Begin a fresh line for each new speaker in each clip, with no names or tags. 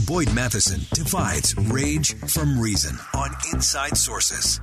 Boyd Matheson divides rage from reason on Inside Sources.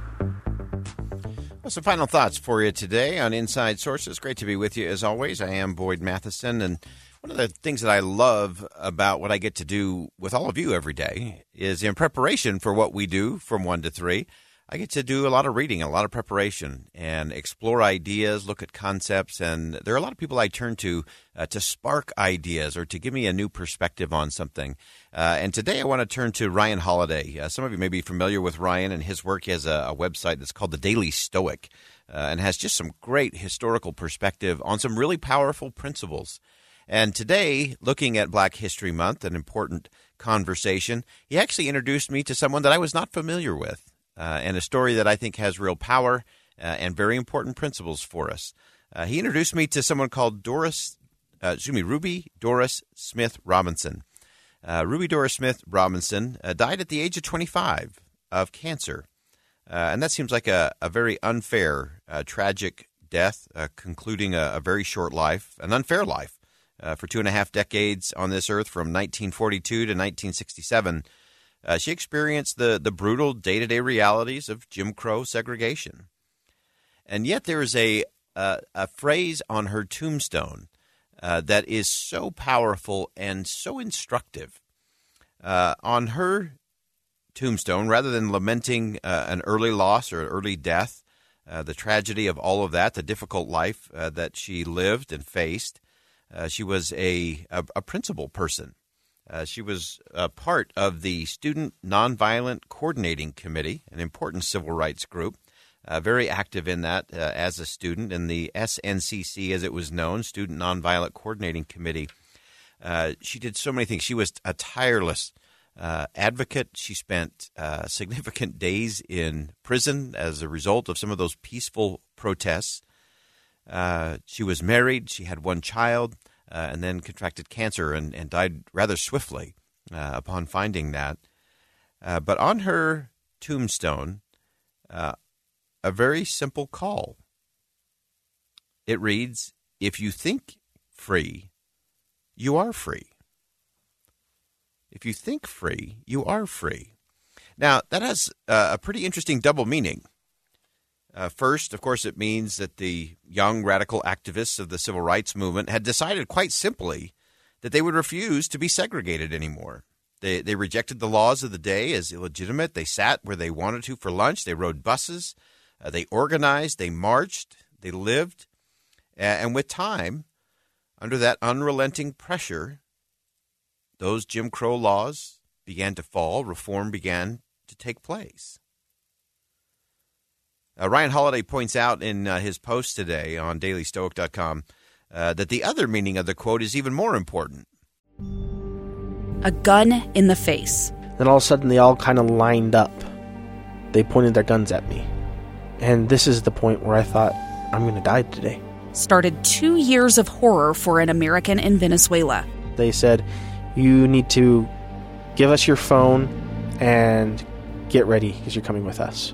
Well, some final thoughts for you today on Inside Sources. Great to be with you as always. I am Boyd Matheson, and one of the things that I love about what I get to do with all of you every day is in preparation for what we do from one to three. I get to do a lot of reading, a lot of preparation, and explore ideas, look at concepts. And there are a lot of people I turn to uh, to spark ideas or to give me a new perspective on something. Uh, and today I want to turn to Ryan Holiday. Uh, some of you may be familiar with Ryan and his work. He has a, a website that's called The Daily Stoic uh, and has just some great historical perspective on some really powerful principles. And today, looking at Black History Month, an important conversation, he actually introduced me to someone that I was not familiar with uh, and a story that I think has real power uh, and very important principles for us. Uh, he introduced me to someone called Doris, uh, excuse me, Ruby Doris Smith Robinson. Uh, Ruby Doris Smith Robinson uh, died at the age of 25 of cancer. and that seems like a, a very unfair, tragic death, concluding a, a, very short life, an unfair life. for two and a half decades on this earth from 1942 to 1967, uh, she experienced the, the brutal day to day realities of Jim Crow segregation. And yet there is a, uh, a phrase on her tombstone uh, that is so powerful and so instructive. Uh, on her tombstone, rather than lamenting uh, an early loss or early death, uh, the tragedy of all of that, the difficult life that she lived and faced, she was a, a, a principle person. Uh, she was a part of the Student Nonviolent Coordinating Committee, an important civil rights group. Uh, very active in that uh, as a student in the SNCC, as it was known, Student Nonviolent Coordinating Committee. Uh, she did so many things. She was a tireless uh, advocate. She spent uh, significant days in prison as a result of some of those peaceful protests. she was married. She had one child uh, and then contracted cancer and, and died rather swiftly uh, upon finding that. Uh, but on her tombstone, uh, a very simple call. It reads If you think free, you are free. If you think free, you are free. Now, that has uh, a pretty interesting double meaning. Uh, first, of course, it means that the young radical activists of the civil rights movement had decided quite simply that they would refuse to be segregated anymore. They, they rejected the laws of the day as illegitimate. They sat where they wanted to for lunch. They rode buses. Uh, they organized. They marched. They lived. Uh, and with time, under that unrelenting pressure, those Jim Crow laws began to fall. Reform began to take place. Uh, Ryan Holiday points out in uh, his post today on dailystoic.com uh, that the other meaning of the quote is even more important.
A gun in the face.
Then all of a sudden, they all kind of lined up. They pointed their guns at me. And this is the point where I thought, I'm going to die today.
Started two years of horror for an American in Venezuela.
They said, You need to give us your phone and get ready because you're coming with us.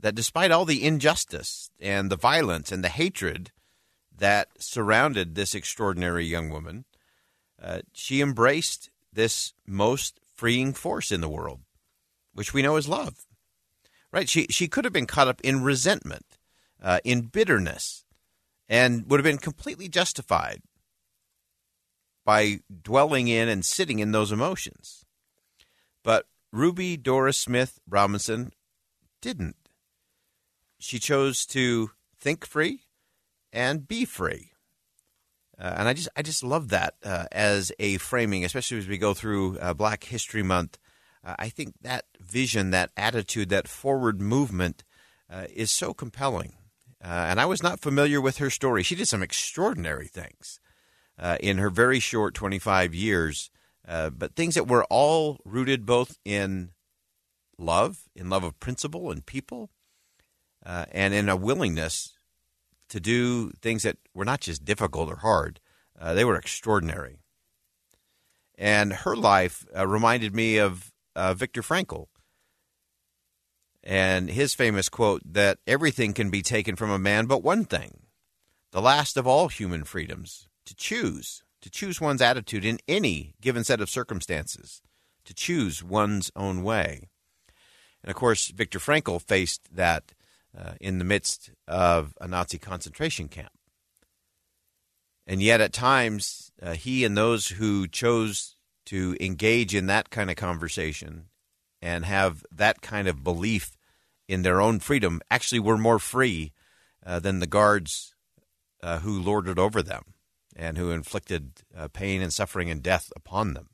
That despite all the injustice and the violence and the hatred that surrounded this extraordinary young woman, uh, she embraced this most freeing force in the world, which we know is love. Right? She she could have been caught up in resentment, uh, in bitterness, and would have been completely justified. by dwelling in and sitting in those emotions. But Ruby Doris Smith Robinson didn't. She chose to think free and be free. Uh, and I just I just love that uh, as a framing, especially as we go through uh, Black History Month. Uh, I think that vision, that attitude, that forward movement uh, is so compelling. Uh, and I was not familiar with her story. She did some extraordinary things in her very short 25 years, but things that were all rooted both in love, in love of principle and people, and in a willingness to do things that were not just difficult or hard, uh, they were extraordinary. And her life uh, reminded me of uh, Viktor Frankl and his famous quote that everything can be taken from a man but one thing, the last of all human freedoms, to choose, to choose one's attitude in any given set of circumstances, to choose one's own way. And of course, Viktor Frankl faced that uh, in the midst of a Nazi concentration camp. And yet, at times, uh, he and those who chose to engage in that kind of conversation and have that kind of belief in their own freedom actually were more free uh, than the guards uh, who lorded over them and who inflicted uh, pain and suffering and death upon them.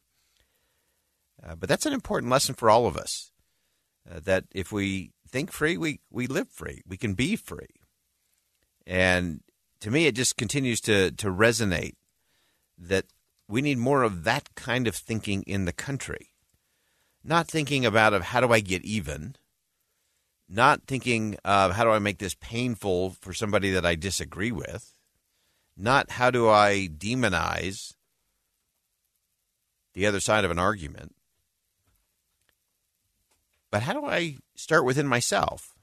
Uh, but that's an important lesson for all of us that if we think free, we, we live free. We can be free. And to me, it just continues to, to resonate that we need more of that kind of thinking in the country. Not thinking about of how do I get even, not thinking of how do I make this painful for somebody that I disagree with, not how do I demonize the other side of an argument, but how do I start within myself?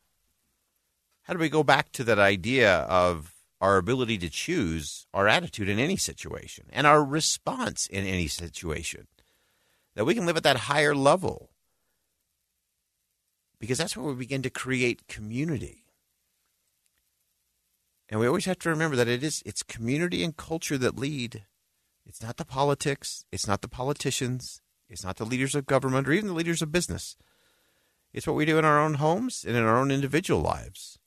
How do we go back to that idea of our ability to choose our attitude in any situation and our response in any situation? That we can live at that higher level. Because that's where we begin to create community. And we always have to remember that it is it's community and culture that lead. It's not the politics, it's not the politicians, it's not the leaders of government or even the leaders of business. It's what we do in our own homes and in our own individual lives.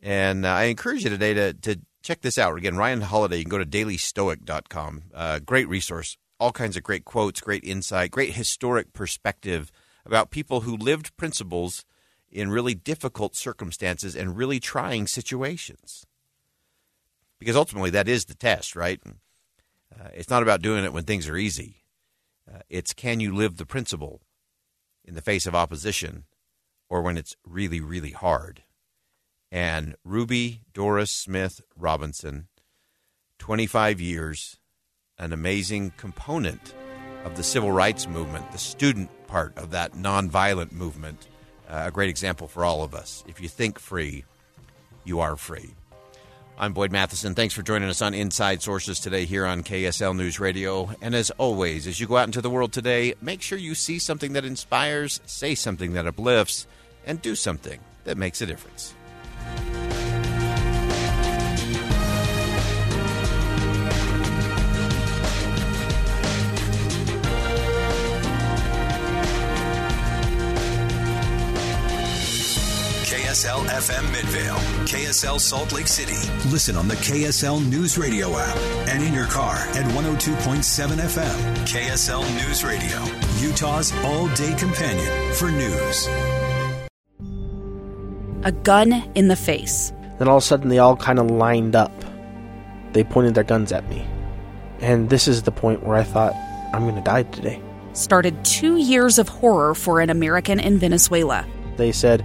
And uh, I encourage you today to, to check this out. Again, Ryan Holiday, you can go to dailystoic.com. Uh, great resource. All kinds of great quotes, great insight, great historic perspective about people who lived principles in really difficult circumstances and really trying situations. Because ultimately, that is the test, right? Uh, it's not about doing it when things are easy. Uh, it's can you live the principle in the face of opposition or when it's really, really hard. And Ruby Doris Smith Robinson, 25 years, an amazing component of the civil rights movement, the student part of that nonviolent movement, uh, a great example for all of us. If you think free, you are free. I'm Boyd Matheson. Thanks for joining us on Inside Sources today here on KSL News Radio. And as always, as you go out into the world today, make sure you see something that inspires, say something that uplifts, and do something that makes a difference.
KSL FM Midvale, KSL Salt Lake City. Listen on the KSL News Radio app and in your car at 102.7 FM. KSL News Radio, Utah's all day companion for news.
A gun in the face.
Then all of a sudden, they all kind of lined up. They pointed their guns at me. And this is the point where I thought, I'm going to die today.
Started two years of horror for an American in Venezuela.
They said,